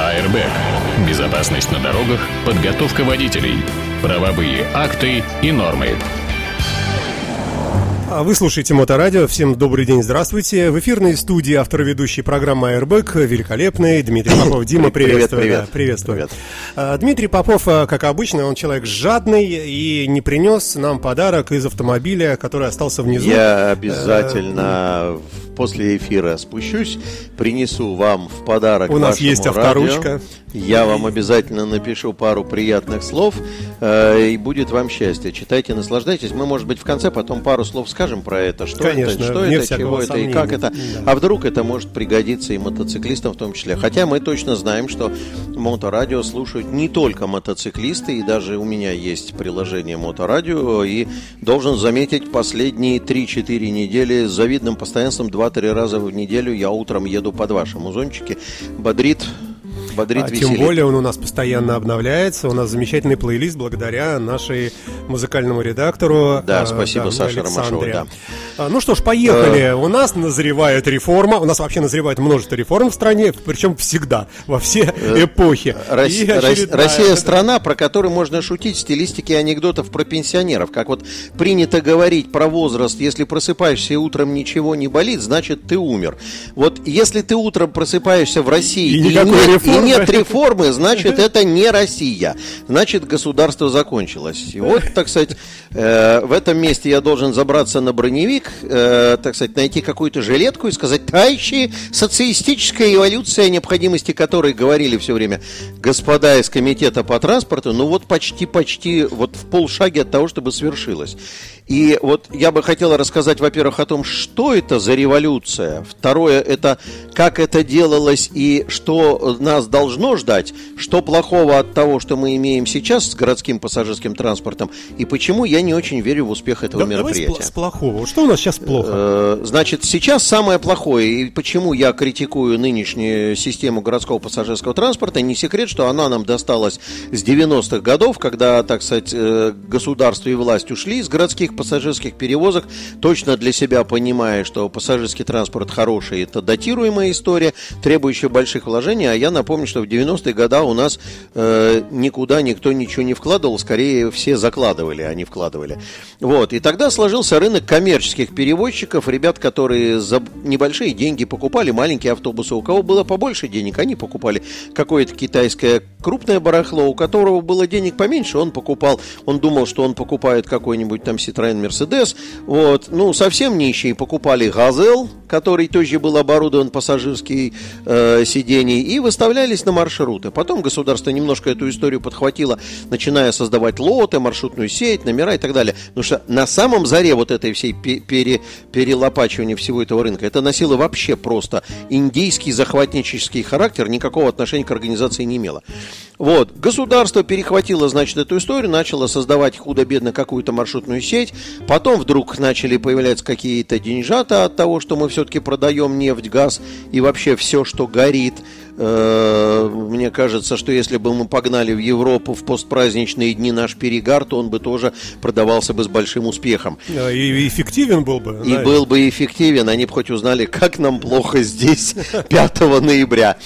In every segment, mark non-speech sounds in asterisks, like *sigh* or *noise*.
Airbag. Безопасность на дорогах, подготовка водителей, правовые акты и нормы. А вы слушаете Моторадио. Всем добрый день, здравствуйте. В эфирной студии автор ведущей программы Airbag великолепный Дмитрий Попов. Дима, приветствую. Привет, Да, приветствую. Привет. А, Дмитрий Попов, а, как обычно, он человек жадный и не принес нам подарок из автомобиля, который остался внизу. Я обязательно после эфира спущусь, принесу вам в подарок У нас есть радио. авторучка. Я вам обязательно напишу пару приятных слов, э, и будет вам счастье. Читайте, наслаждайтесь. Мы, может быть, в конце потом пару слов скажем про это. Что Конечно, это, что это, чего это и как сомнения. это. Да. А вдруг это может пригодиться и мотоциклистам в том числе. Хотя мы точно знаем, что моторадио слушают не только мотоциклисты, и даже у меня есть приложение моторадио, и должен заметить, последние 3-4 недели с завидным постоянством 2-3 раза в неделю я утром еду под ваши музончики. Бодрит, бодрит, А веселит. тем более он у нас постоянно обновляется. У нас замечательный плейлист благодаря нашей музыкальному редактору. Да, а, спасибо, Саше Александре. Ромашовой, да. А, Ну что ж, поехали. У нас назревает реформа. У нас вообще назревает множество реформ в стране, причем всегда, во все эпохи. Рос- И очередная- Россия страна, про которую можно шутить в стилистике анекдотов про пенсионеров. Как вот принято говорить про возраст, если просыпаешься и утром ничего не болит, значит ты умер. Вот если ты утром просыпаешься в России И никакой нет, реформы. Нет реформы, значит это не Россия. Значит государство закончилось. И вот, так сказать, э, в этом месте я должен забраться на броневик, э, так сказать, найти какую-то жилетку и сказать, товарищи, социалистическая эволюция, о необходимости которой говорили все время господа из комитета по транспорту, ну вот почти-почти вот в полшаге от того, чтобы свершилось. И вот я бы хотел рассказать, во-первых, о том, что это за революция. Второе, это как это делалось и что нас должно ждать, что плохого от того, что мы имеем сейчас с городским пассажирским транспортом, и почему я не очень верю в успех этого Да, давай с, мероприятия. с плохого. Что у нас сейчас плохо? Э, Значит, сейчас самое плохое, и почему я критикую нынешнюю систему городского пассажирского транспорта, не секрет, что она нам досталась с 90-х годов, когда, так сказать, э, государство и власть ушли из городских пассажирских перевозок, точно для себя понимая, что пассажирский транспорт хороший, это датируемая история, требующая больших вложений, а я напомню, что в 90-е годы у нас э, никуда никто ничего не вкладывал, скорее все закладывали, а не вкладывали. Вот, и тогда сложился рынок коммерческих перевозчиков, ребят, которые за небольшие деньги покупали маленькие автобусы. У кого было побольше денег, они покупали какое-то китайское крупное барахло, у которого было денег поменьше, он покупал, он думал, что он покупает какой-нибудь там Citroёn Mercedes, вот, ну, совсем нищие покупали Газел, который тоже был оборудован пассажирский э, сидений, и выставлялись на маршруты. Потом государство немножко эту историю подхватило, начиная создавать лоты, маршрутную сеть, номера и так далее. Потому что на самом заре вот этой всей пе- пере- перелопачивания всего этого рынка, это носило вообще просто индийский захватнический характер, никакого отношения к организации не имело. Вот, государство перехватило, значит, эту историю, начало создавать худо-бедно какую-то маршрутную сеть, потом вдруг начали появляться какие-то деньжата от того, что мы все-таки продаем нефть, газ и вообще все, что горит. Э, Мне кажется, что если бы мы погнали в Европу в постпраздничные дни наш перегар, то он бы тоже продавался бы с большим успехом. И эффективен был бы. И знаешь. был бы эффективен, они бы хоть узнали, как нам плохо здесь *laughs* 5 ноября.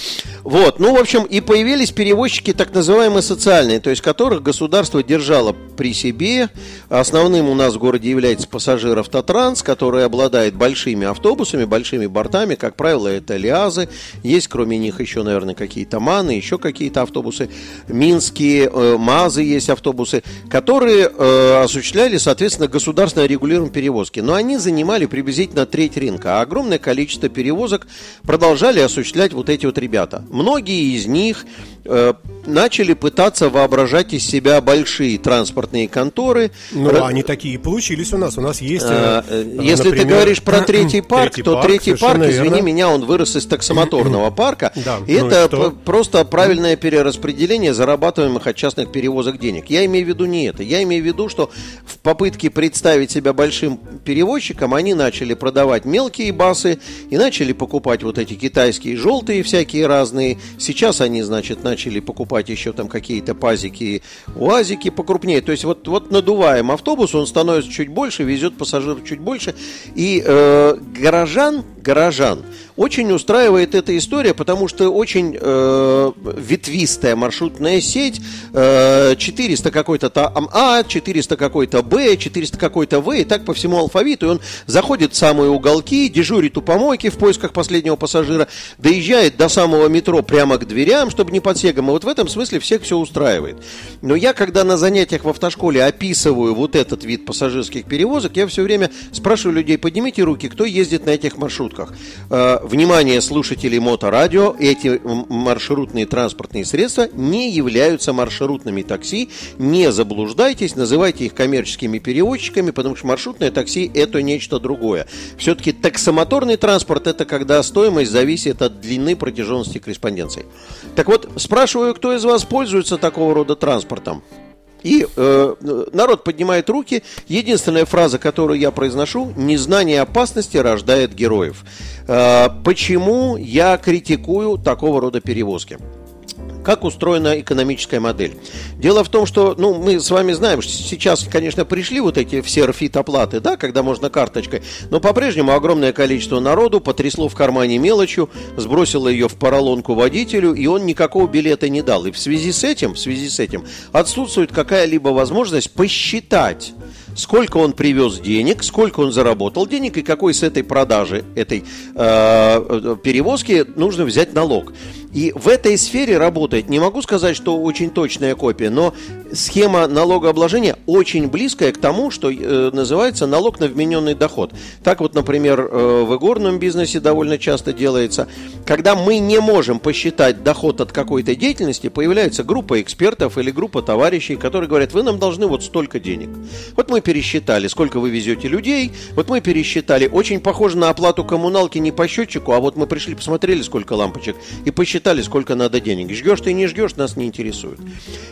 Вот, ну, в общем, и появились перевозчики так называемые социальные, то есть которых государство держало при себе. Основным у нас в городе является пассажир Автотранс, который обладает большими автобусами, большими бортами, как правило, это Лиазы. Есть кроме них еще, наверное, какие-то Маны, еще какие-то автобусы. Минские, э, МАЗы есть автобусы, которые э, осуществляли, соответственно, государственно регулируемые перевозки. Но они занимали приблизительно треть рынка, а огромное количество перевозок продолжали осуществлять вот эти вот ребята. Многие из них э, начали пытаться воображать из себя большие транспортные конторы. Ну, Ра- они такие и получились у нас. У нас есть... а, э, э, Если ты говоришь про *clears throat* третий парк, Третий то парк, третий парк, извини верно. меня, он вырос из таксомоторного *clears throat* парка. Да, и ну и это п- просто правильное перераспределение зарабатываемых от частных перевозок денег. Я имею в виду не это. Я имею в виду, что в попытке представить себя большим перевозчиком, они начали продавать мелкие басы и начали покупать вот эти китайские желтые всякие разные. Сейчас они, значит, начали покупать еще там какие-то пазики, уазики покрупнее. То есть вот, вот надуваем автобус, он становится чуть больше, везет пассажиров чуть больше. И э, горожан, горожан очень устраивает эта история, потому что очень э, ветвистая маршрутная сеть, э, 400 какой-то там А, 400 какой-то Б, 400 какой-то В, и так по всему алфавиту. И он заходит в самые уголки, дежурит у помойки в поисках последнего пассажира, доезжает до самого метро прямо к дверям, чтобы не под снегом. И вот в этом смысле всех все устраивает. Но я, когда на занятиях в автошколе описываю вот этот вид пассажирских перевозок, я все время спрашиваю людей, поднимите руки, кто ездит на этих маршрутках. Э, внимание слушателей моторадио, эти маршрутные транспортные средства не являются маршрутными такси. Не заблуждайтесь, называйте их коммерческими перевозчиками, потому что маршрутное такси это нечто другое. Все-таки таксомоторный транспорт это когда стоимость зависит от длины протяженности корреспонденции. Так вот, спрашиваю, кто из вас пользуется такого рода транспортом? И э, народ поднимает руки. Единственная фраза, которую я произношу, незнание опасности рождает героев. Э, почему я критикую такого рода перевозки? Как устроена экономическая модель? Дело в том, что ну, мы с вами знаем, что сейчас, конечно, пришли вот эти все РФИТ-оплаты, да, когда можно карточкой, но по-прежнему огромное количество народу потрясло в кармане мелочью, сбросило ее в поролонку водителю, и он никакого билета не дал. И в связи с этим, в связи с этим отсутствует какая-либо возможность посчитать сколько он привез денег, сколько он заработал денег и какой с этой продажи, этой э, перевозки нужно взять налог. И в этой сфере работает, не могу сказать, что очень точная копия, но схема налогообложения очень близкая к тому, что э, называется налог на вмененный доход. Так вот, например, э, в игорном бизнесе довольно часто делается. Когда мы не можем посчитать доход от какой-то деятельности, появляется группа экспертов или группа товарищей, которые говорят, вы нам должны вот столько денег. Вот мы пересчитали, сколько вы везете людей, вот мы пересчитали, очень похоже на оплату коммуналки не по счетчику, а вот мы пришли, посмотрели, сколько лампочек, и посчитали, посчитали, сколько надо денег. Жгешь ты не жгешь, нас не интересует.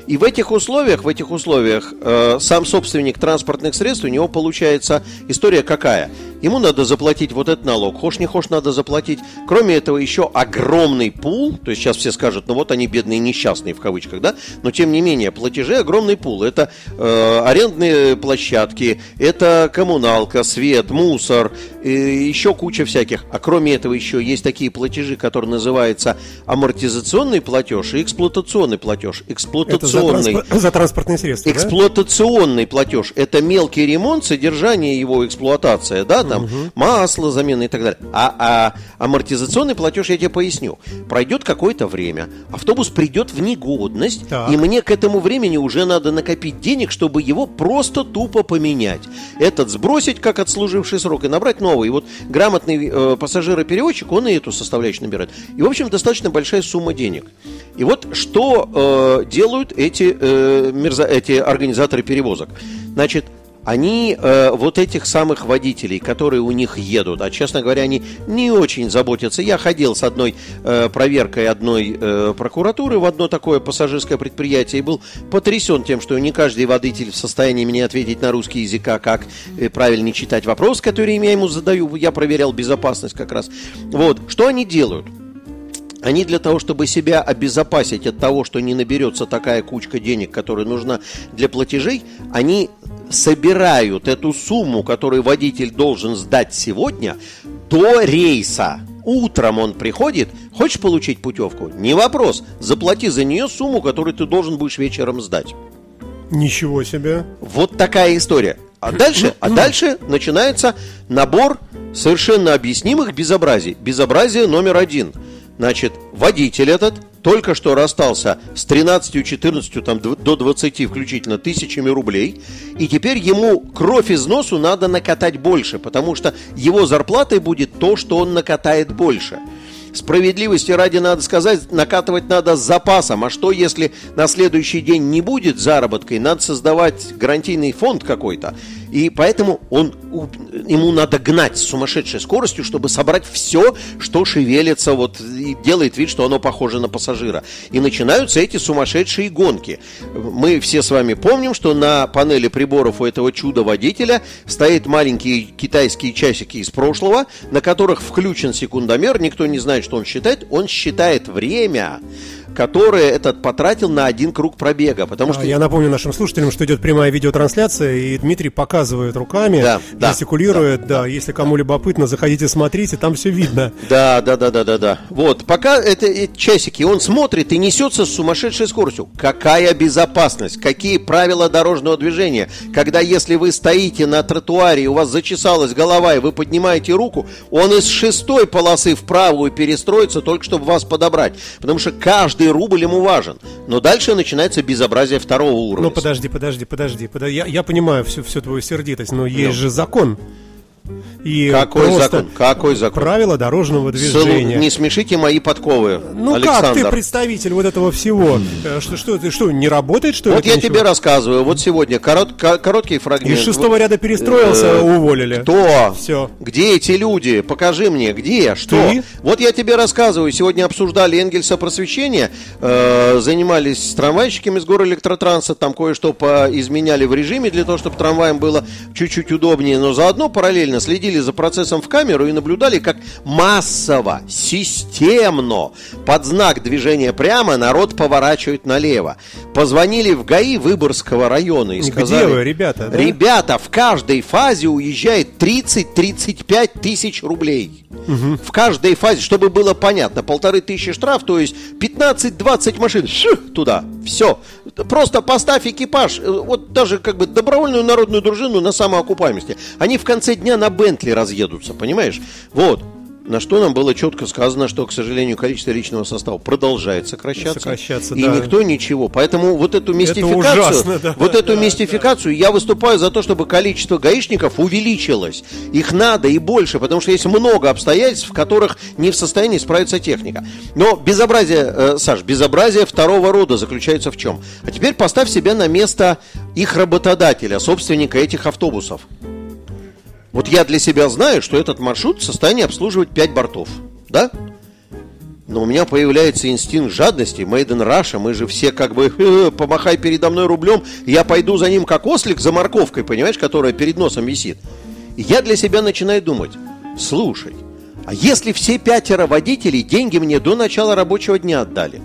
И в этих условиях, в этих условиях э, сам собственник транспортных средств, у него получается история какая? Ему надо заплатить вот этот налог, хошь не хошь надо заплатить. Кроме этого еще огромный пул, то есть сейчас все скажут, ну вот они бедные несчастные в кавычках, да, но тем не менее платежи огромный пул. Это э, арендные площадки, это коммуналка, свет, мусор, э, еще куча всяких. А кроме этого еще есть такие платежи, которые называются амортизационный платеж и эксплуатационный платеж. Эксплуатационный. Это за, за транспортные средства. Эксплуатационный да? платеж это мелкий ремонт, содержание его, эксплуатация, да, там угу. масло, замена и так далее. А, а амортизационный платеж я тебе поясню. Пройдет какое-то время, автобус придет в негодность, так. и мне к этому времени уже надо накопить денег, чтобы его просто тупо поменять. Этот сбросить как отслуживший срок и набрать новый. И вот грамотный э, пассажироперевозчик, он и эту составляющую набирает. И, в общем, достаточно большая сумма денег. И вот что э, делают эти, э, мерза, эти организаторы перевозок. Значит, они э, вот этих самых водителей, которые у них едут, а честно говоря, они не очень заботятся. Я ходил с одной э, проверкой одной э, прокуратуры в одно такое пассажирское предприятие и был потрясен тем, что не каждый водитель в состоянии мне ответить на русский язык, а как э, правильно читать вопрос, который я ему задаю. Я проверял безопасность как раз. Вот, что они делают? Они для того, чтобы себя обезопасить от того, что не наберется такая кучка денег, которая нужна для платежей, они собирают эту сумму, которую водитель должен сдать сегодня, до рейса. Утром он приходит, хочешь получить путевку? Не вопрос, заплати за нее сумму, которую ты должен будешь вечером сдать. Ничего себе. Вот такая история. А дальше, а дальше начинается набор совершенно объяснимых безобразий. Безобразие номер один. Значит, водитель этот только что расстался с 13, 14, там, до 20 включительно тысячами рублей, и теперь ему кровь из носу надо накатать больше, потому что его зарплатой будет то, что он накатает больше. Справедливости ради надо сказать, накатывать надо с запасом. А что, если на следующий день не будет заработка, и надо создавать гарантийный фонд какой-то? И поэтому он, ему надо гнать с сумасшедшей скоростью, чтобы собрать все, что шевелится, вот, и делает вид, что оно похоже на пассажира. И начинаются эти сумасшедшие гонки. Мы все с вами помним, что на панели приборов у этого чуда-водителя стоят маленькие китайские часики из прошлого, на которых включен секундомер, никто не знает, что он считает, он считает время которые этот потратил на один круг пробега. Потому А, что Я напомню нашим слушателям, что идет прямая видеотрансляция, и Дмитрий показывает руками, Да, да, жестикулирует, да, Если кому любопытно, заходите, смотрите, там все видно. Да, да, да, да, да, да. Вот, пока это э, часики, он смотрит и несется с сумасшедшей скоростью. Какая безопасность? Какие правила дорожного движения? Когда если вы стоите на тротуаре, и у вас зачесалась голова, и вы поднимаете руку, он из шестой полосы в правую перестроится, только чтобы вас подобрать. Потому что каждый рубль ему важен. Но дальше начинается безобразие второго уровня. Ну подожди, подожди, подожди, подожди. Я, я понимаю всю, всю твою сердитость, но есть Ну. же закон. И Какой закон? Какой закон? Правила дорожного движения. Не смешите мои подковы, Ну Александр. как ты представитель вот этого всего? Э, Что, что, ты что, не работает, что ли? Вот я ничего? тебе рассказываю. Вот сегодня корот- ко- короткий фрагмент. Из шестого ряда перестроился, Э, уволили. Кто? Все. Где эти люди? Покажи мне, где? Что? Ты? Вот я тебе рассказываю. Сегодня обсуждали Энгельса просвещения, э, занимались с трамвайщиками с горэлектротранса, там кое-что поизменяли в режиме для того, чтобы трамваям было чуть-чуть удобнее, но заодно параллельно следили за процессом в камеру и наблюдали, как массово, системно, под знак движения прямо народ поворачивает налево. Позвонили в ГАИ Выборгского района и Где сказали... вы, ребята, да? Ребята, в каждой фазе уезжает 30-35 тысяч рублей. В каждой фазе, чтобы было понятно, полторы тысячи штраф, то есть 15-20 машин шух, туда. Все. Просто поставь экипаж, э, вот даже как бы добровольную народную дружину на самоокупаемости. Они в конце дня на Бентли разъедутся, понимаешь? Вот. На что нам было четко сказано, что, к сожалению, количество личного состава продолжает сокращаться. Сокращаться, и да. никто ничего. Поэтому вот эту мистификацию, ужасно, да. вот эту мистификацию я выступаю за то, чтобы количество гаишников увеличилось. Их надо и больше, потому что есть много обстоятельств, в которых не в состоянии справиться техника. Но безобразие, э, Саш, безобразие второго рода заключается в чем? А теперь поставь себя на место их работодателя, собственника этих автобусов. Вот я для себя знаю, что этот маршрут в состоянии обслуживать 5 бортов. Да? Но у меня появляется инстинкт жадности, made in Russia, мы же все как бы, «Э, помахай передо мной рублем, я пойду за ним как ослик за морковкой, понимаешь, которая перед носом висит. И я для себя начинаю думать, слушай, а если все пятеро водителей деньги мне до начала рабочего дня отдали?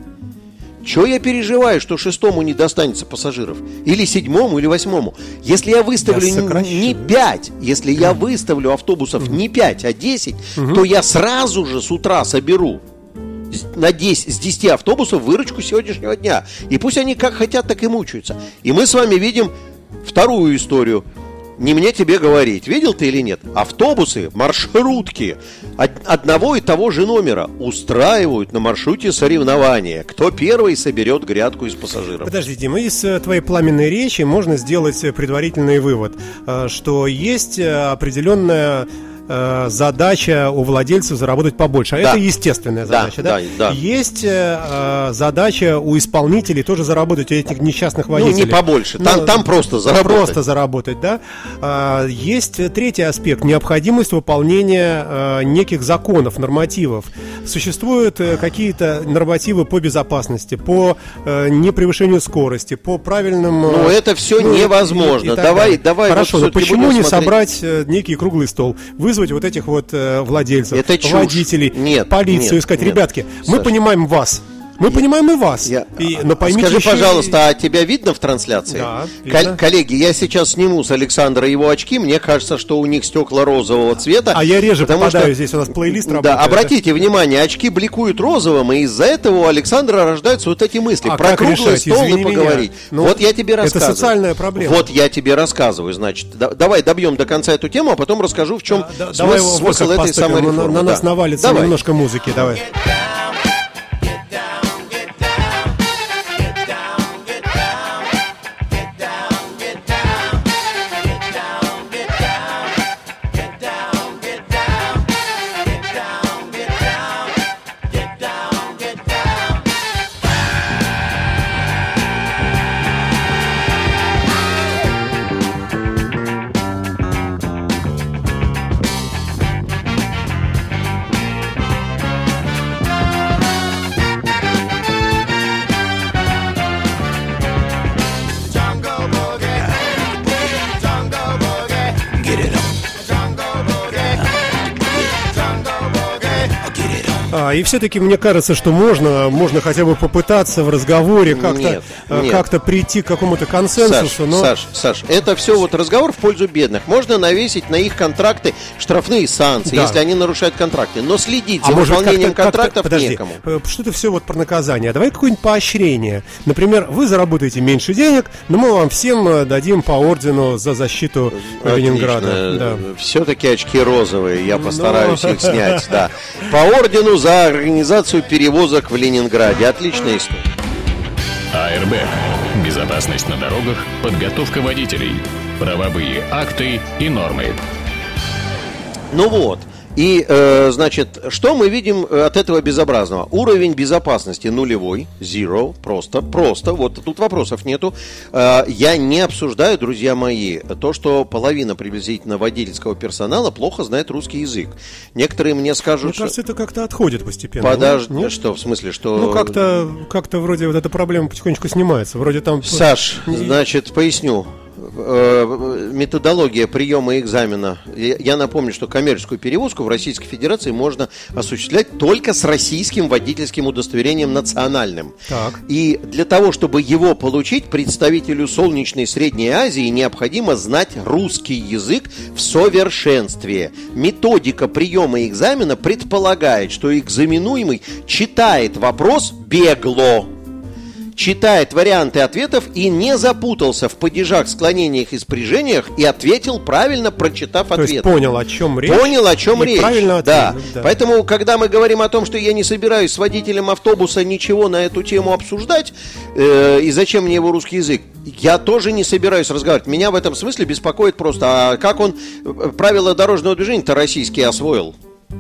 Чего я переживаю, что шестому не достанется пассажиров? Или седьмому, или восьмому? Если я выставлю Я не 5, если я выставлю автобусов не 5, а 10, то я сразу же с утра соберу на 10, с 10 автобусов выручку сегодняшнего дня. И пусть они как хотят, так и мучаются. И мы с вами видим вторую историю. Не мне тебе говорить, видел ты или нет? Автобусы, маршрутки од- одного и того же номера устраивают на маршруте соревнования. Кто первый соберет грядку из пассажиров? Подожди, Дима, из э, твоей пламенной речи можно сделать э, предварительный вывод, э, что есть определенная э, задача у владельцев заработать побольше. А Да. это естественная Да, задача, да? да, да. Есть э, э, задача у исполнителей тоже заработать у этих несчастных Ну, водителей. не побольше. Там, Ну, там просто Там заработать. Просто заработать, да. А, Есть э, третий аспект необходимость выполнения э, неких законов, нормативов. Существуют э, какие-то нормативы по безопасности, по э, непревышению скорости, по правильным. э, Ну, это всё невозможно. так Давай- далее. давай Хорошо, вот но почему не смотреть. собрать э, некий круглый стол, вызвать вот этих вот э, владельцев, Это чушь. водителей, Нет, полицию, нет, сказать, нет. ребятки, мы Саш. понимаем вас. Мы понимаем и вас. Я- И- но а поймите Скажи, еще пожалуйста, а тебя видно в трансляции? Да, Кол- видно. коллеги, я сейчас сниму с Александра его очки. Мне кажется, что у них стекла розового цвета. А я реже потому попадаю, что- здесь у нас плейлист Да, работает. обратите внимание, очки бликуют розовым, и из-за этого у Александра рождаются вот эти мысли. А Про круглый решать? стол Извини и поговорить. Ну, вот я тебе это рассказываю. социальная проблема. Вот я тебе рассказываю, значит. Да- давай добьем до конца эту тему, а потом расскажу, в чем Да, смысл, давай смысл этой самой На- реформы. На, нас Да. навалится Давай. немножко музыки, давай. А, и все-таки мне кажется, что можно, можно хотя бы попытаться в разговоре как-то Нет, как прийти к какому-то консенсусу. Саш, но... Саш, Саш, это все вот разговор в пользу бедных. Можно навесить на их контракты штрафные санкции, да. если они нарушают контракты. Но следить а за выполнением как контрактов как подожди, некому. Что это все вот про наказание? Давай какое-нибудь поощрение. Например, вы заработаете меньше денег, но мы вам всем э, дадим по ордену за защиту Отлично. Ленинграда. Да. Все-таки очки розовые, я постараюсь но... их снять. Да. *laughs* По ордену за организацию перевозок в Ленинграде. Отличная история. АРБ. Безопасность на дорогах, подготовка водителей, правовые акты и нормы. Ну вот, и, э, значит, что мы видим э, от этого безобразного? Уровень безопасности нулевой, zero, просто, просто, вот тут вопросов нету. Э, я не обсуждаю, друзья мои, то, что половина приблизительно водительского персонала плохо знает русский язык. Некоторые мне скажут, Мне кажется, это как-то отходит постепенно. Подожди, нет? что, в смысле, что... Ну, как-то, как-то вроде вот эта проблема потихонечку снимается, вроде там... Саш, значит, поясню. Э, методология приема экзамена. Я напомню, что коммерческую перевозку в Российской Федерации можно осуществлять только с российским водительским удостоверением национальным. Так. И для того, чтобы его получить, представителю Солнечной Средней Азии необходимо знать русский язык в совершенстве. Методика приема экзамена предполагает, что экзаменуемый читает вопрос бегло читает варианты ответов и не запутался в падежах, склонениях и спряжениях и ответил правильно, прочитав ответ. То есть понял, о чем речь. Понял, о чем речь. Правильно да. да. Поэтому, когда мы говорим о том, что я не собираюсь с водителем автобуса ничего на эту тему обсуждать, э, и зачем мне его русский язык, я тоже не собираюсь разговаривать. Меня в этом смысле беспокоит просто, а как он э, правила дорожного движения-то российские освоил?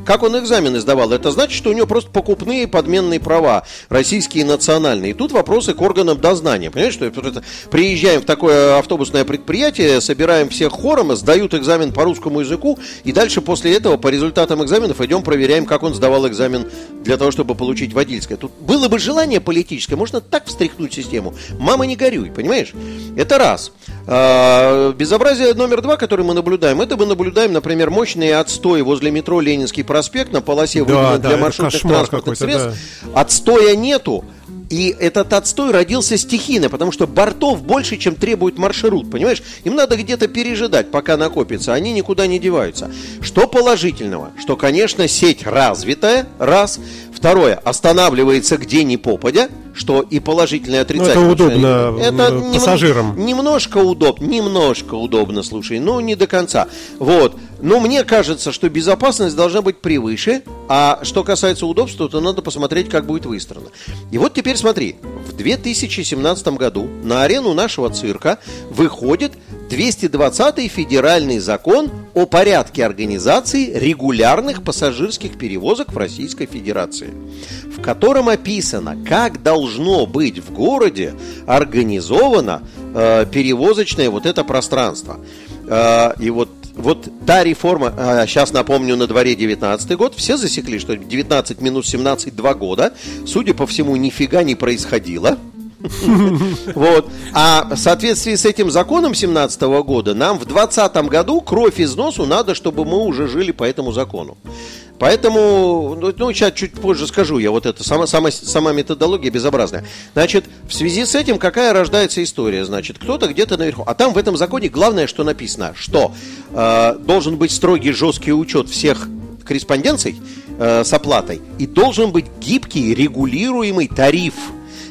Как он экзамены сдавал? Это значит, что у него просто покупные подменные права, российские национальные. И тут вопросы к органам дознания. Понимаете, что это, приезжаем в такое автобусное предприятие, собираем всех хором, сдают экзамен по русскому языку, и дальше после этого по результатам экзаменов идем проверяем, как он сдавал экзамен для того, чтобы получить водительское. Тут было бы желание политическое, можно так встряхнуть систему. Мама, не горюй, понимаешь? Это раз. А, безобразие номер два, которое мы наблюдаем, это мы наблюдаем, например, мощные отстои возле метро Ленинский проспект на полосе да, да, для маршрутных транспортных средств. Да. Отстоя нету. И этот отстой родился стихийно, потому что бортов больше, чем требует маршрут, понимаешь? Им надо где-то пережидать, пока накопится, они никуда не деваются. Что положительного? Что, конечно, сеть развитая, раз. Второе, останавливается где ни попадя, что и положительное, отрицательное. Ну, это удобно это пассажирам. Нем, немножко удобно, немножко удобно, слушай, но не до конца. Вот. Но мне кажется, что безопасность должна быть превыше, а что касается удобства, то надо посмотреть, как будет выстроено. И вот теперь смотри, в 2017 году на арену нашего цирка выходит 220-й федеральный закон о порядке организации регулярных пассажирских перевозок в Российской Федерации, в котором описано, как должно быть в городе организовано э, перевозочное вот это пространство. Э, и вот вот та реформа, а, сейчас напомню, на дворе 19 год, все засекли, что 19 минус 17 два года, судя по всему, нифига не происходило. *laughs* Вот. А в соответствии с этим законом 17 года нам в 2020 году кровь из носу надо, чтобы мы уже жили по этому закону. Поэтому, ну, ну, сейчас чуть позже скажу я вот это, сама, сама, сама методология безобразная. Значит, в связи с этим какая рождается история? Значит, кто-то где-то наверху. А там в этом законе главное, что написано, что э, должен быть строгий, жесткий учет всех корреспонденций э, с оплатой и должен быть гибкий, регулируемый тариф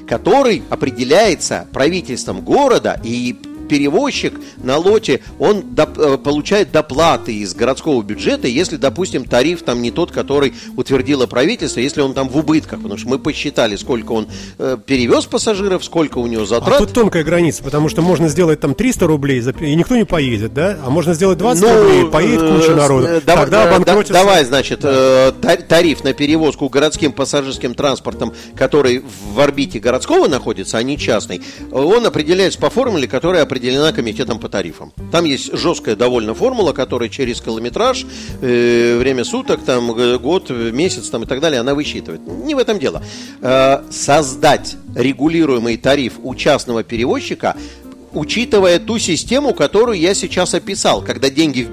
который определяется правительством города и перевозчик на лоте, он доп, э, получает доплаты из городского бюджета, если, допустим, тариф там не тот, который утвердило правительство, если он там в убытках, потому что мы посчитали, сколько он э, перевез пассажиров, сколько у него затрат. А тут тонкая граница, потому что можно сделать там 300 рублей, и никто не поедет, да? А можно сделать 20 ну, рублей, поедет куча э, народу. Э, Тогда да, обанкротится... Давай, значит, э, тариф на перевозку городским пассажирским транспортом, который в орбите городского находится, а не частный, он определяется по формуле, которая определяется определена комитетом по тарифам. Там есть жесткая довольно формула, которая через километраж, э, время суток, там, год, месяц там, и так далее, она высчитывает. Не в этом дело. Э, создать регулируемый тариф у частного перевозчика учитывая ту систему, которую я сейчас описал, когда деньги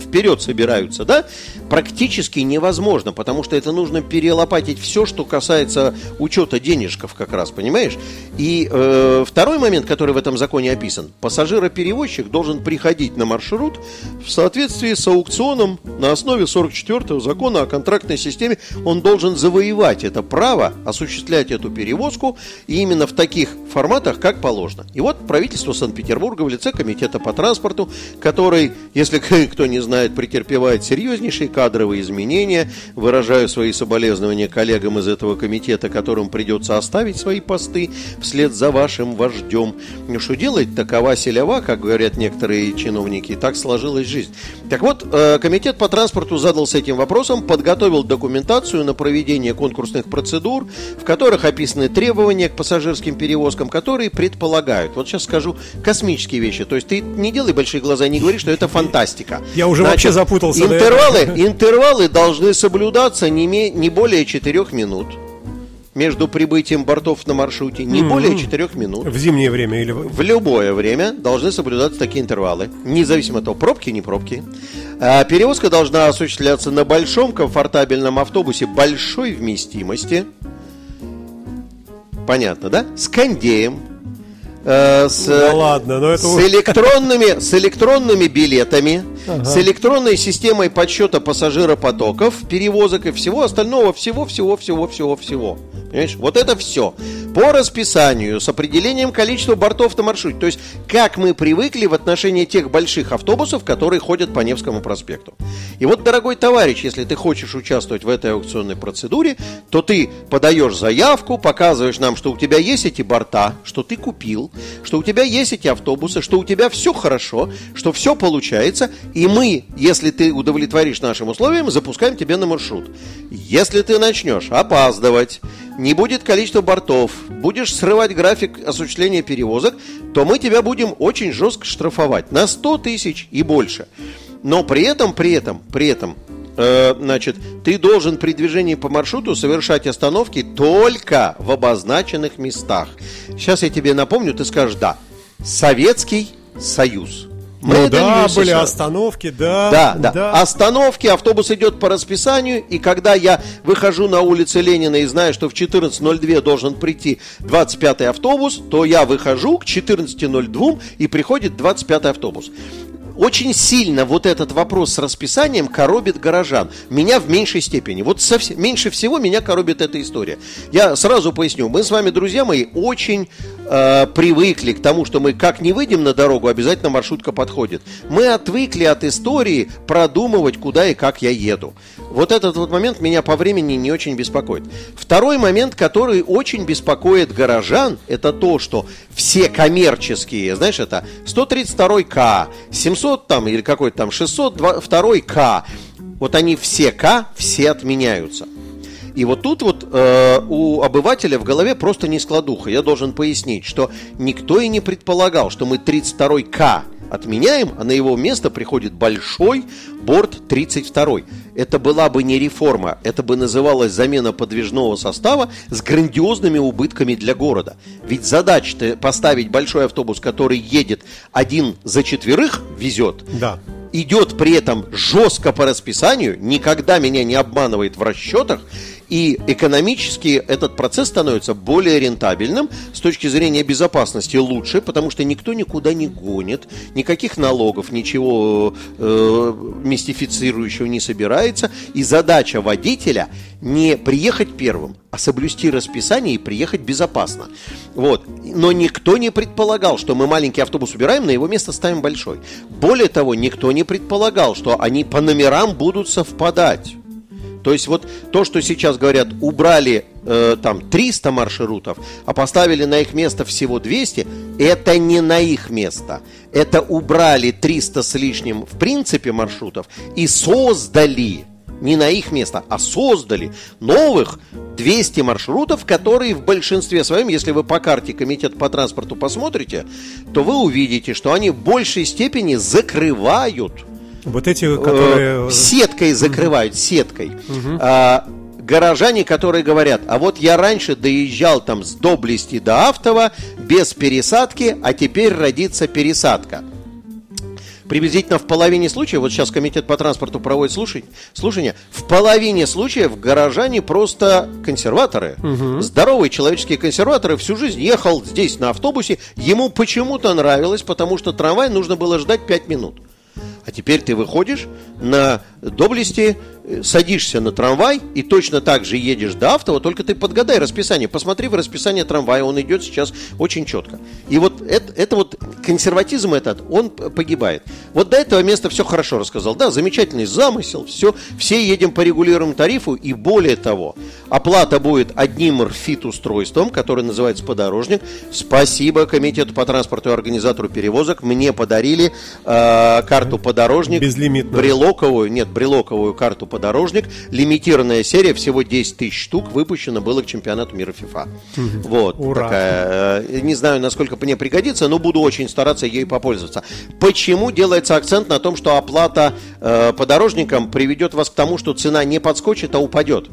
вперед собираются, да, практически невозможно, потому что это нужно перелопатить все, что касается учета денежков как раз, понимаешь? И э, второй момент, который в этом законе описан, пассажироперевозчик должен приходить на маршрут в соответствии с аукционом на основе 44-го закона о контрактной системе, он должен завоевать это право осуществлять эту перевозку именно в таких форматах, как положено. И вот правительство Санкт-Петербурга в лице комитета по транспорту, который, если *laughs* кто не знает, претерпевает серьезнейшие кадровые изменения, выражаю свои соболезнования коллегам из этого комитета, которым придется оставить свои посты вслед за вашим вождем. Что делать, такова селява, как говорят некоторые чиновники, так сложилась жизнь. Так вот, э, комитет по транспорту задался этим вопросом, подготовил документацию на проведение конкурсных процедур, в которых описаны требования к пассажирским перевозкам, которые предполагают, вот сейчас скажу, космические вещи. То есть ты не делай большие глаза, не говори, что это фантастика. Я уже Значит, вообще запутался. Интервалы, интервалы должны соблюдаться не, не более 4 минут между прибытием бортов на маршруте не mm-hmm. более 4 минут. В зимнее время или в любое время должны соблюдаться такие интервалы, независимо от того, пробки, не пробки. А, перевозка должна осуществляться на большом комфортабельном автобусе большой вместимости. Понятно, да? С кондеем, э, с, ну, ладно, но это... с, электронными, с электронными билетами, ага. с электронной системой подсчета пассажиропотоков, перевозок и всего остального, всего, всего, всего, всего, всего. Понимаешь? Вот это все. По расписанию, с определением количества бортов на маршруте. То есть, как мы привыкли в отношении тех больших автобусов, которые ходят по Невскому проспекту. И вот, дорогой товарищ, если ты хочешь участвовать в этой аукционной процедуре, то ты подаешь заявку, показываешь нам, что у тебя есть эти борта, что ты купил, что у тебя есть эти автобусы, что у тебя все хорошо, что все получается, и мы, если ты удовлетворишь нашим условиям, запускаем тебя на маршрут. Если ты начнешь опаздывать, не будет количества бортов, будешь срывать график осуществления перевозок, то мы тебя будем очень жестко штрафовать на 100 тысяч и больше. Но при этом, при этом, при этом, значит, ты должен при движении по маршруту совершать остановки только в обозначенных местах. Сейчас я тебе напомню, ты скажешь «да». Советский Союз. Мы ну да, были остановки, да, да. Да, да. Остановки, автобус идет по расписанию, и когда я выхожу на улицу Ленина и знаю, что в 14.02 должен прийти 25-й автобус, то я выхожу к 14.02 и приходит 25-й автобус очень сильно вот этот вопрос с расписанием коробит горожан. Меня в меньшей степени. Вот совсем, меньше всего меня коробит эта история. Я сразу поясню. Мы с вами, друзья мои, очень э, привыкли к тому, что мы как не выйдем на дорогу, обязательно маршрутка подходит. Мы отвыкли от истории продумывать, куда и как я еду. Вот этот вот момент меня по времени не очень беспокоит. Второй момент, который очень беспокоит горожан, это то, что все коммерческие, знаешь, это 132К, 700 там или какой-то там 602К, вот они все К, все отменяются. И вот тут вот э, у обывателя в голове просто не складуха. Я должен пояснить, что никто и не предполагал, что мы 32 К отменяем, а на его место приходит большой борт 32. Это была бы не реформа, это бы называлась замена подвижного состава с грандиозными убытками для города. Ведь задача-то поставить большой автобус, который едет один за четверых, везет. Да идет при этом жестко по расписанию, никогда меня не обманывает в расчетах, и экономически этот процесс становится более рентабельным, с точки зрения безопасности лучше, потому что никто никуда не гонит, никаких налогов, ничего э, мистифицирующего не собирается, и задача водителя не приехать первым, а соблюсти расписание и приехать безопасно. Вот. Но никто не предполагал, что мы маленький автобус убираем, на его место ставим большой. Более того, никто не предполагал, что они по номерам будут совпадать. То есть вот то, что сейчас говорят, убрали э, там 300 маршрутов, а поставили на их место всего 200, это не на их место. Это убрали 300 с лишним в принципе маршрутов и создали не на их место, а создали новых 200 маршрутов, которые в большинстве своем, если вы по карте Комитет по транспорту посмотрите, то вы увидите, что они в большей степени закрывают вот эти, э, которые... Сеткой закрывают, сеткой. Угу. А, горожане, которые говорят, а вот я раньше доезжал там с Доблести до Автова без пересадки, а теперь родится пересадка. приблизительно в половине случаев, вот сейчас комитет по транспорту проводит слушать, слушания, в половине случаев горожане просто консерваторы. Угу. Здоровые человеческие консерваторы всю жизнь ехал здесь на автобусе, ему почему-то нравилось, потому что трамвай нужно было ждать 5 минут. А теперь ты выходишь на доблести, э, садишься на трамвай и точно так же едешь до автова, только ты подгадай расписание. Посмотри в расписание трамвая, он идет сейчас очень четко. И вот это, это вот консерватизм этот, он погибает. Вот до этого места все хорошо рассказал. Да, замечательный замысел, все, все едем по регулируемому тарифу, и более того, оплата будет одним РФИТ-устройством, которое называется подорожник. Спасибо Комитету по транспорту и организатору перевозок. Мне подарили э, карту подорожник. Безлимитную. Брелоковую, нет, брелоковую карту подорожник. Лимитированная серия, всего 10 тысяч штук, выпущена было к чемпионату мира ФИФА. Вот Ура. такая. э, Не знаю, насколько мне пригодится, но буду очень стараться ею попользоваться. Почему делается акцент на том, что оплата э, подорожникам приведет вас к тому, что цена не подскочит, а упадет?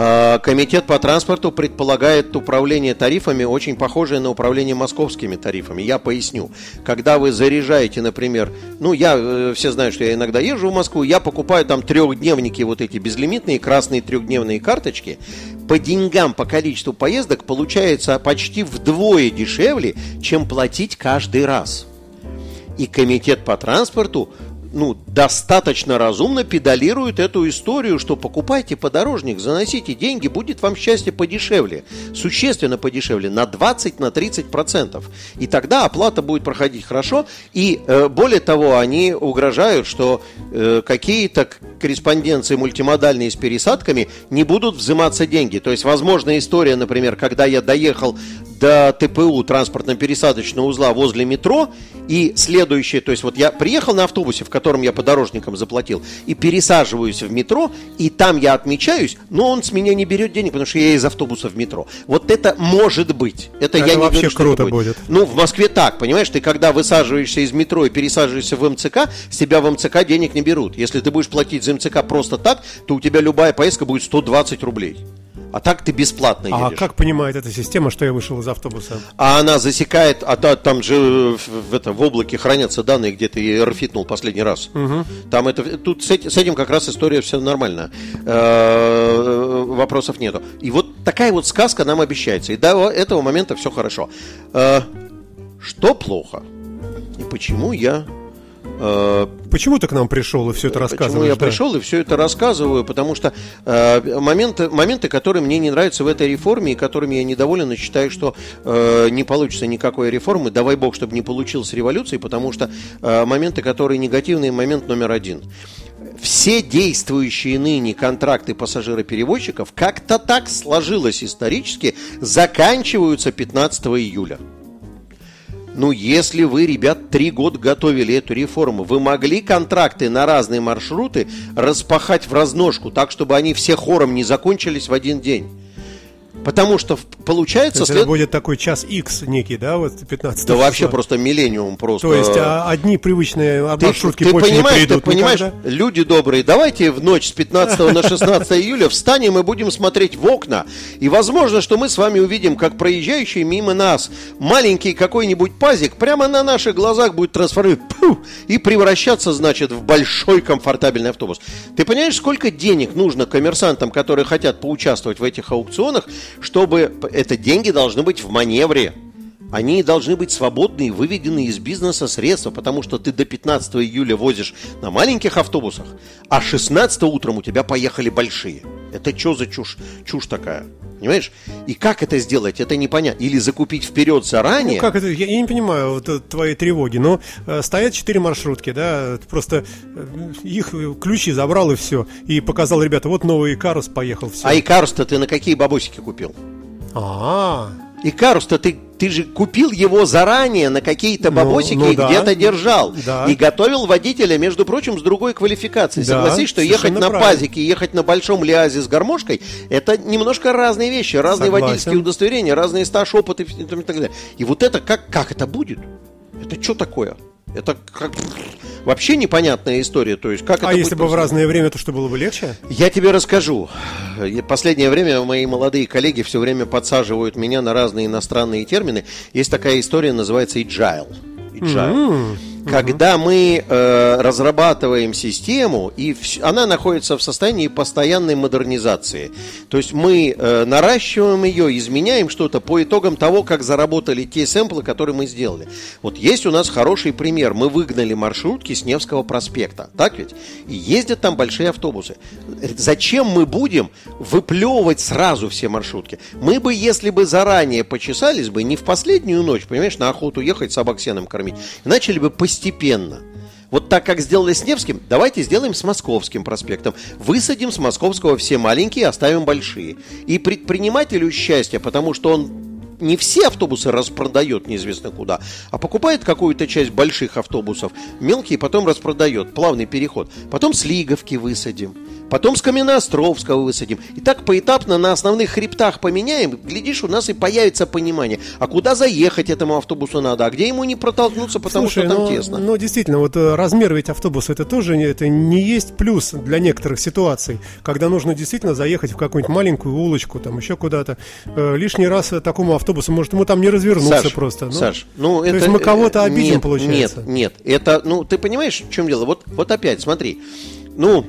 Э, Комитет по транспорту предполагает управление тарифами, очень похожее на управление московскими тарифами. Я поясню. Когда вы заряжаете, например, ну, я, э, все знают, что я иногда езжу в Москву, я покупаю там трехдневники вот эти безлимитные, красные трехдневные карточки, по деньгам, по количеству поездок получается почти вдвое дешевле, чем платить каждый раз. И комитет по транспорту ну, достаточно разумно педалирует эту историю, что покупайте подорожник, заносите деньги, будет вам счастье подешевле, существенно подешевле, на 20 на 30 процентов. И тогда оплата будет проходить хорошо. И э, более того, они угрожают, что э, какие-то корреспонденции мультимодальные с пересадками не будут взиматься деньги. То есть, возможно, история, например, когда я доехал до ТПУ транспортно-пересадочного узла возле метро, и следующее, то есть вот я приехал на автобусе, в котором я подорожником заплатил, и пересаживаюсь в метро, и там я отмечаюсь, но он с меня не берет денег, потому что я из автобуса в метро. Вот это может быть. Это, Это я не вообще говорю, что круто не будет. Ну, в Москве так, понимаешь, ты когда высаживаешься из метро и пересаживаешься в МЦК, с тебя в МЦК денег не берут. Если ты будешь платить за МЦК просто так, то у тебя любая поездка будет 120 рублей. А так ты бесплатно А едешь. как понимает эта система, что я вышел из автобуса? А она засекает, а та- там же в, в это, в облаке хранятся данные, где ты рфитнул последний раз. Там это, тут с, с этим как раз история все нормально. Э, Вопросов нету. И вот такая вот сказка нам обещается. И до этого момента все хорошо. Э, Что плохо? И почему я Почему ты к нам пришел и все это Почему рассказываешь? я да? пришел и все это рассказываю? Потому что э, моменты, моменты, которые мне не нравятся в этой реформе и которыми я недоволен и считаю, что э, не получится никакой реформы, давай бог, чтобы не получилось революции, потому что э, моменты, которые негативные, момент номер один. Все действующие ныне контракты пассажироперевозчиков как-то так сложилось исторически, заканчиваются 15 июля. Ну, если вы, ребят, три года готовили эту реформу, вы могли контракты на разные маршруты распахать в разножку, так, чтобы они все хором не закончились в один день. Потому что в- То получается... есть след- это будет такой час X некий, да, вот 15 Да вообще числа? просто миллениум просто. То есть а, одни привычные Ты, маршрутки ты больше понимаешь, не придут ты понимаешь, никогда? люди добрые, давайте в ночь с 15 на 16 *laughs* июля встанем и будем смотреть в окна. И возможно, что мы с вами увидим, как проезжающий мимо нас маленький какой-нибудь пазик прямо на наших глазах будет трансформировать пфу, и превращаться, значит, в большой комфортабельный автобус. Ты понимаешь, сколько денег нужно коммерсантам, которые хотят поучаствовать в этих аукционах, чтобы это деньги должны быть в маневре. Они должны быть свободны и выведены из бизнеса средства, потому что ты до 15 июля возишь на маленьких автобусах, а 16 утром у тебя поехали большие. Это что за чушь, чушь такая? Понимаешь? И как это сделать, это непонятно. Или закупить вперед заранее. Ну как это, я, я не понимаю вот, э, твои тревоги, но э, стоят четыре маршрутки, да, просто э, их э, ключи забрал и все, и показал, ребята, вот новый Карус поехал, все. А Икарус-то ты на какие бабосики купил? А, Икарус-то ты, ты же купил его заранее на какие-то Ну, бабосики ну и да. где-то держал. Да. И готовил водителя, между прочим, с другой квалификацией. Да, Согласись, что ехать на правильно. пазике, ехать на большом лиазе с гармошкой, это немножко разные вещи, разные Согласен. водительские удостоверения, разные стаж, опыт и, и так далее. И вот это, как, как это будет? Это что такое? Это как... вообще непонятная история. То есть, как а это если бы в разное время, то что было бы легче? Я тебе расскажу. Последнее время мои молодые коллеги все время подсаживают меня на разные иностранные термины. Есть такая история, называется agile. Agile. Когда мы э, разрабатываем систему, и вс- она находится в состоянии постоянной модернизации. То есть мы э, наращиваем ее, изменяем что-то по итогам того, как заработали те сэмплы, которые мы сделали. Вот есть у нас хороший пример. Мы выгнали маршрутки с Невского проспекта, так ведь? И ездят там большие автобусы. Зачем мы будем выплевывать сразу все маршрутки? Мы бы, если бы заранее почесались бы, не в последнюю ночь, понимаешь, на охоту ехать, собак сеном кормить, начали бы постепенно. Вот так, как сделали с Невским, давайте сделаем с Московским проспектом. Высадим с Московского все маленькие, оставим большие. И предпринимателю счастье, потому что он не все автобусы распродает неизвестно куда, а покупает какую-то часть больших автобусов, мелкие потом распродает, плавный переход. Потом с Лиговки высадим, потом с Каменноостровского высадим. И так поэтапно на основных хребтах поменяем, глядишь, у нас и появится понимание, а куда заехать этому автобусу надо, а где ему не протолкнуться, потому Слушай, что там но, тесно. но действительно, вот э, размер ведь автобуса это тоже это не есть плюс для некоторых ситуаций, когда нужно действительно заехать в какую-нибудь маленькую улочку, там еще куда-то. Э, лишний раз такому автобусу, может, ему там не развернуться Саш, просто. ну. Саш, ну то это... есть мы кого-то э, обидим, нет, получается. Нет, нет, это, ну, ты понимаешь, в чем дело? Вот, вот опять, смотри, ну,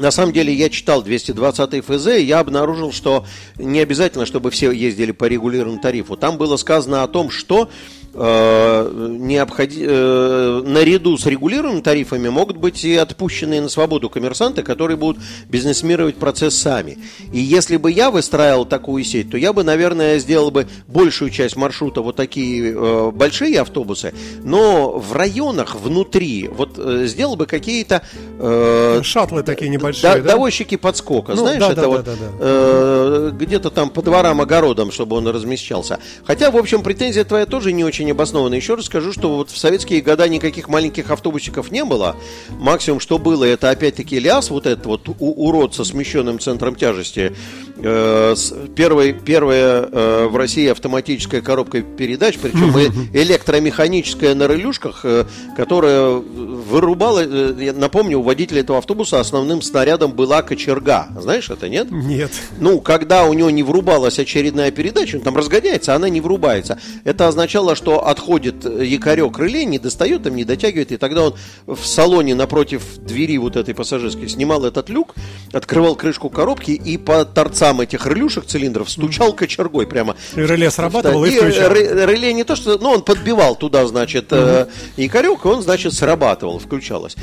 на самом деле я читал 220 ФЗ, и я обнаружил, что не обязательно, чтобы все ездили по регулированному тарифу. Там было сказано о том, что э, необходи... э, наряду с регулируемыми тарифами могут быть и отпущенные на свободу коммерсанты, которые будут бизнесмировать процесс сами. И если бы я выстраивал такую сеть, то я бы, наверное, сделал бы большую часть маршрута вот такие э, большие автобусы, но в районах внутри вот э, сделал бы какие-то э, Шаттлы такие небольшие, да, да? Довозчики подскока, Ну, знаешь, да, это да, вот да, да, да. э, где-то там по дворам, огородам, чтобы он размещался. Хотя, в общем, претензия твоя тоже не очень обоснована. Еще раз скажу, что вот в советские года никаких маленьких автобусиков не было. Максимум, что было, это опять-таки ляс, вот этот вот у- урод со смещенным центром тяжести. Э, с- первой, первая э, в России автоматическая коробка передач, причем электромеханическая на релюшках, э, которая вырубала, э, я напомню, у водителя этого автобуса основным снарядом была кочерга. Знаешь это, нет? Нет. Ну, когда у него не врубалась очередная передача, он там разгоняется, а она не врубается. Это означало, что отходит э, якорек реле, не достает, там не дотягивает, и тогда он в салоне напротив двери вот этой пассажирской снимал этот люк, открывал крышку коробки и по торцам этих релюшек цилиндров стучал кочергой прямо. И реле срабатывало и И, реле не то, что... Ну, он подбивал туда, значит, э, якорек, и он, значит, срабатывал, включалось.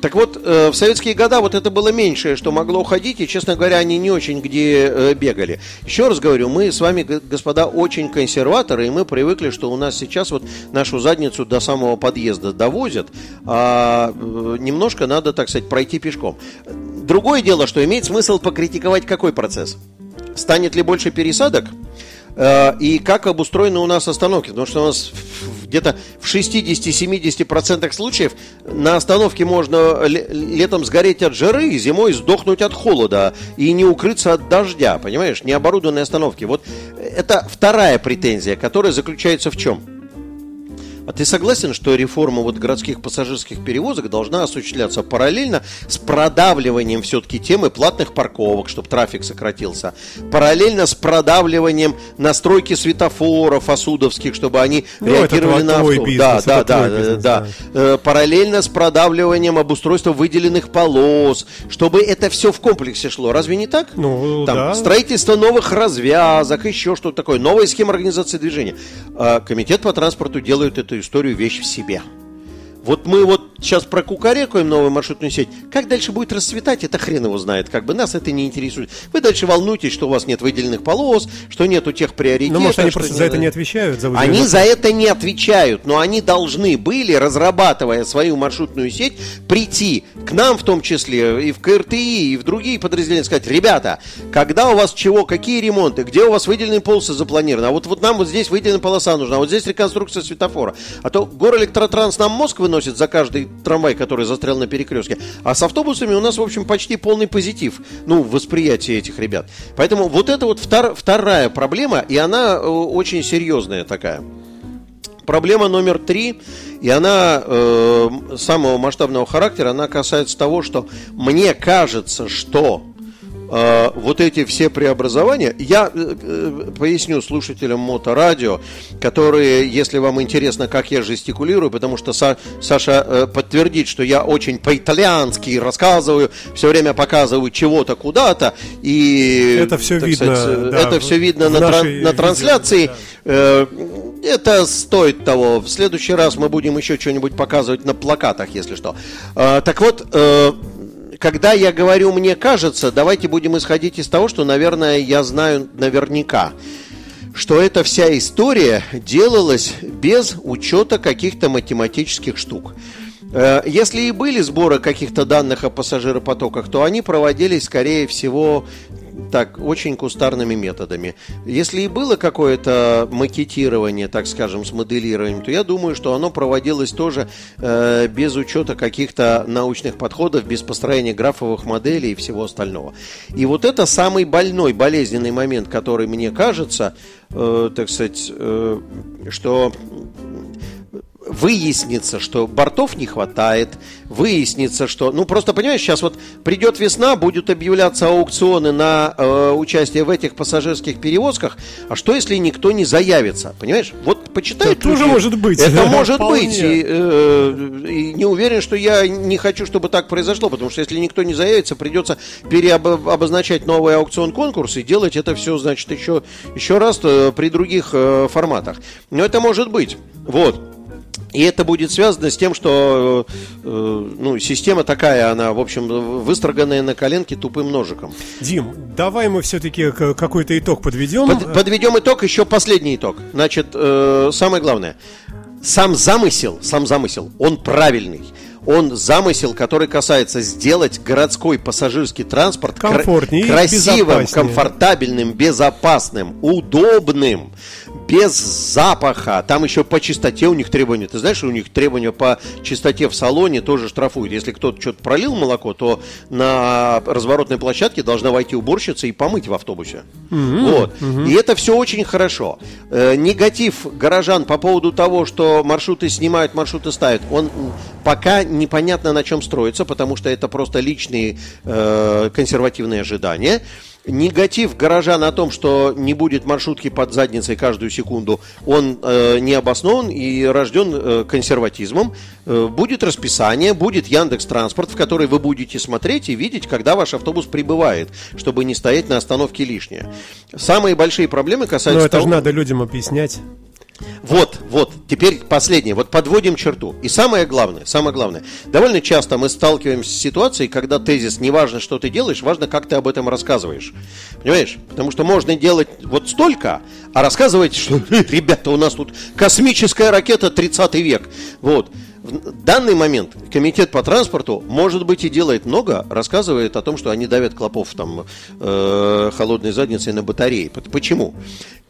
Так вот, э, в советские года вот это было меньшее, что могло уходить, и, честно говоря, они не очень где э, бегали. Еще раз говорю, мы с вами, господа, очень консерваторы, и мы привыкли, что у нас сейчас вот нашу задницу до самого подъезда довозят, а э, немножко надо, так сказать, пройти пешком. Другое дело, что имеет смысл покритиковать какой процесс? Станет ли больше пересадок? Э, И как обустроены у нас остановки? Потому что у нас где-то в 60-70% случаев на остановке можно ле- летом сгореть от жары, зимой сдохнуть от холода и не укрыться от дождя, понимаешь? Необорудованные остановки. Вот это вторая претензия, которая заключается в чем? А ты согласен, что реформа вот городских пассажирских перевозок должна осуществляться параллельно с продавливанием все-таки темы платных парковок, чтобы трафик сократился, параллельно с продавливанием настройки светофоров осудовских, чтобы они Ну, это реагировали на твой авто. бизнес, да, это да, да, бизнес, да, да. Э, параллельно с продавливанием обустройства выделенных полос, чтобы это все в комплексе шло. Разве не так? Ну, Там да. строительство новых развязок, еще что-то такое, новая схема организации движения. А комитет по транспорту делает эту историю вещь в себе. Вот мы вот сейчас прокукарекаем новую маршрутную сеть. Как дальше будет расцветать, это хрен его знает. Как бы нас это не интересует. Вы дальше волнуетесь, что у вас нет выделенных полос, что нету тех приоритетов. Ну, может, они просто за это не отвечают? За Они за это не отвечают, но они должны были, разрабатывая свою маршрутную сеть, прийти к нам в том числе, и в КРТИ, и в другие подразделения, сказать, ребята, когда у вас чего, какие ремонты, где у вас выделенные полосы запланированы, а вот, вот нам вот здесь выделенная полоса нужна, а вот здесь реконструкция светофора. А то Горэлектротранс нам мозг выносит за каждый трамвай, который застрял на перекрестке, а с автобусами у нас, в общем, почти полный позитив, ну, в восприятии этих ребят. Поэтому вот это вот втор- вторая проблема, и она э, очень серьезная такая. Проблема номер три, и она э, самого масштабного характера, она касается того, что мне кажется, что вот эти все преобразования, я э, э, поясню слушателям моторадио, которые, если вам интересно, как я жестикулирую, потому что Са, Саша э, подтвердит, что я очень по-итальянски рассказываю, все время показываю чего-то куда-то, и это все видно, сказать, да, это все видно на, тран, на трансляции. Видео, да. это стоит того. В следующий раз мы будем еще что-нибудь показывать на плакатах, если что. Э, так вот. Когда я говорю «мне кажется», давайте будем исходить из того, что, наверное, я знаю наверняка, что эта вся история делалась без учета каких-то математических штук. Э, если и были сборы каких-то данных о пассажиропотоках, то они проводились, скорее всего, так, очень кустарными методами. Если и было какое-то макетирование, так скажем, с моделированием, то я думаю, что оно проводилось тоже э, без учета каких-то научных подходов, без построения графовых моделей и всего остального. И вот это самый больной, болезненный момент, который мне кажется, э, так сказать, э, что выяснится, что бортов не хватает, выяснится, что... Ну, просто, понимаешь, сейчас вот придет весна, будут объявляться аукционы на э, участие в этих пассажирских перевозках, а что, если никто не заявится? Понимаешь? Вот почитают Это тоже может быть. Это *laughs* может быть. И, э, и не уверен, что я не хочу, чтобы так произошло, потому что если никто не заявится, придется переобозначать новый аукцион-конкурс и делать это все, значит, еще, еще раз э, при других э, форматах. Но это может быть. Вот. И это будет связано с тем, что э, ну, система такая, она, в общем, выстроганная на коленке тупым ножиком. Дим, давай мы все-таки какой-то итог подведем. Под, подведем итог, еще последний итог. Значит, э, самое главное, сам замысел, сам замысел, он правильный он замысел, который касается сделать городской пассажирский транспорт Комфортнее, красивым, комфортабельным, безопасным, удобным без запаха. Там еще по чистоте у них требования. Ты знаешь, у них требования по чистоте в салоне тоже штрафуют. Если кто-то что-то пролил молоко, то на разворотной площадке должна войти уборщица и помыть в автобусе. Mm-hmm. Вот. Mm-hmm. И это все очень хорошо. Э, негатив горожан по поводу того, что маршруты снимают, маршруты ставят, он пока непонятно на чем строится, потому что это просто личные э, консервативные ожидания негатив горожан о том, что не будет маршрутки под задницей каждую секунду, он э, не обоснован и рожден э, консерватизмом. Э, будет расписание, будет Яндекс Транспорт, в который вы будете смотреть и видеть, когда ваш автобус прибывает, чтобы не стоять на остановке лишнее. Самые большие проблемы касаются. Но это того... же надо людям объяснять. Вот, вот, теперь последнее. Вот подводим черту. И самое главное, самое главное. Довольно часто мы сталкиваемся с ситуацией, когда тезис не важно, что ты делаешь, важно, как ты об этом рассказываешь. Понимаешь? Потому что можно делать вот столько, а рассказывать, что, ребята, у нас тут космическая ракета 30 век. Вот в данный момент комитет по транспорту, может быть, и делает много, рассказывает о том, что они давят клопов там э, холодной задницей на батареи. Почему?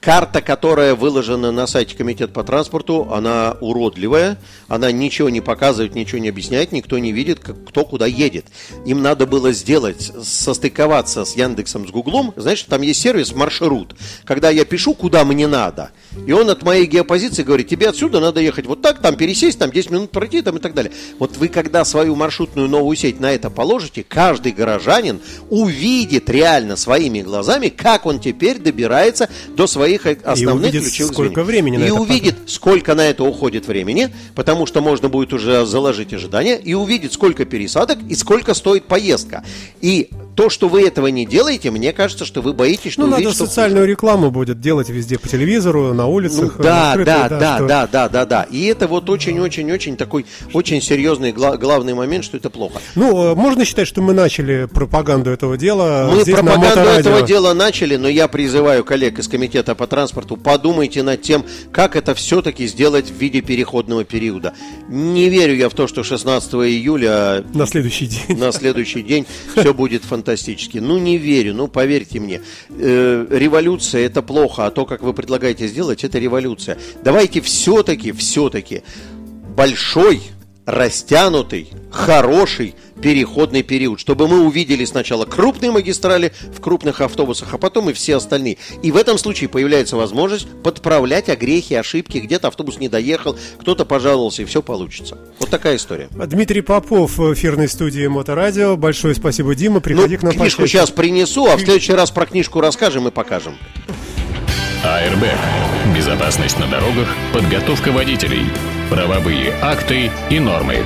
Карта, которая выложена на сайте комитета по транспорту, она уродливая, она ничего не показывает, ничего не объясняет, никто не видит, кто куда едет. Им надо было сделать, состыковаться с Яндексом, с Гуглом. Знаешь, там есть сервис маршрут. Когда я пишу, куда мне надо, и он от моей геопозиции говорит, тебе отсюда надо ехать вот так, там пересесть, там 10 минут пройти там и так далее. Вот вы, когда свою маршрутную новую сеть на это положите, каждый горожанин увидит реально своими глазами, как он теперь добирается до своих основных и ключевых сколько звеньев. времени И увидит, потом. сколько на это уходит времени, потому что можно будет уже заложить ожидания, и увидит, сколько пересадок и сколько стоит поездка. И то, что вы этого не делаете, мне кажется, что вы боитесь, что ну, увидеть, надо социальную хуже. рекламу будет делать везде по телевизору, на улицах. Ну, да, открытой, да, да, что... да, да, да, да. И это вот очень-очень-очень такой очень серьезный гла- главный момент, что это плохо. Ну, э, можно считать, что мы начали пропаганду этого дела. Мы здесь пропаганду этого дела начали, но я призываю коллег из комитета по транспорту, подумайте над тем, как это все-таки сделать в виде переходного периода. Не верю я в то, что 16 июля на следующий день, на следующий день все будет фантастично фантастически. Ну, не верю, ну, поверьте мне. Э, революция – это плохо, а то, как вы предлагаете сделать, это революция. Давайте все-таки, все-таки большой растянутый, хороший переходный период, чтобы мы увидели сначала крупные магистрали в крупных автобусах, а потом и все остальные. И в этом случае появляется возможность подправлять огрехи, ошибки, где-то автобус не доехал, кто-то пожаловался, и все получится. Вот такая история. Дмитрий Попов в эфирной студии Моторадио. Большое спасибо, Дима. Приходи ну, к нам книжку почаще. сейчас принесу, а в следующий раз про книжку расскажем и покажем. АРБ. Безопасность на дорогах, подготовка водителей, правовые акты и нормы.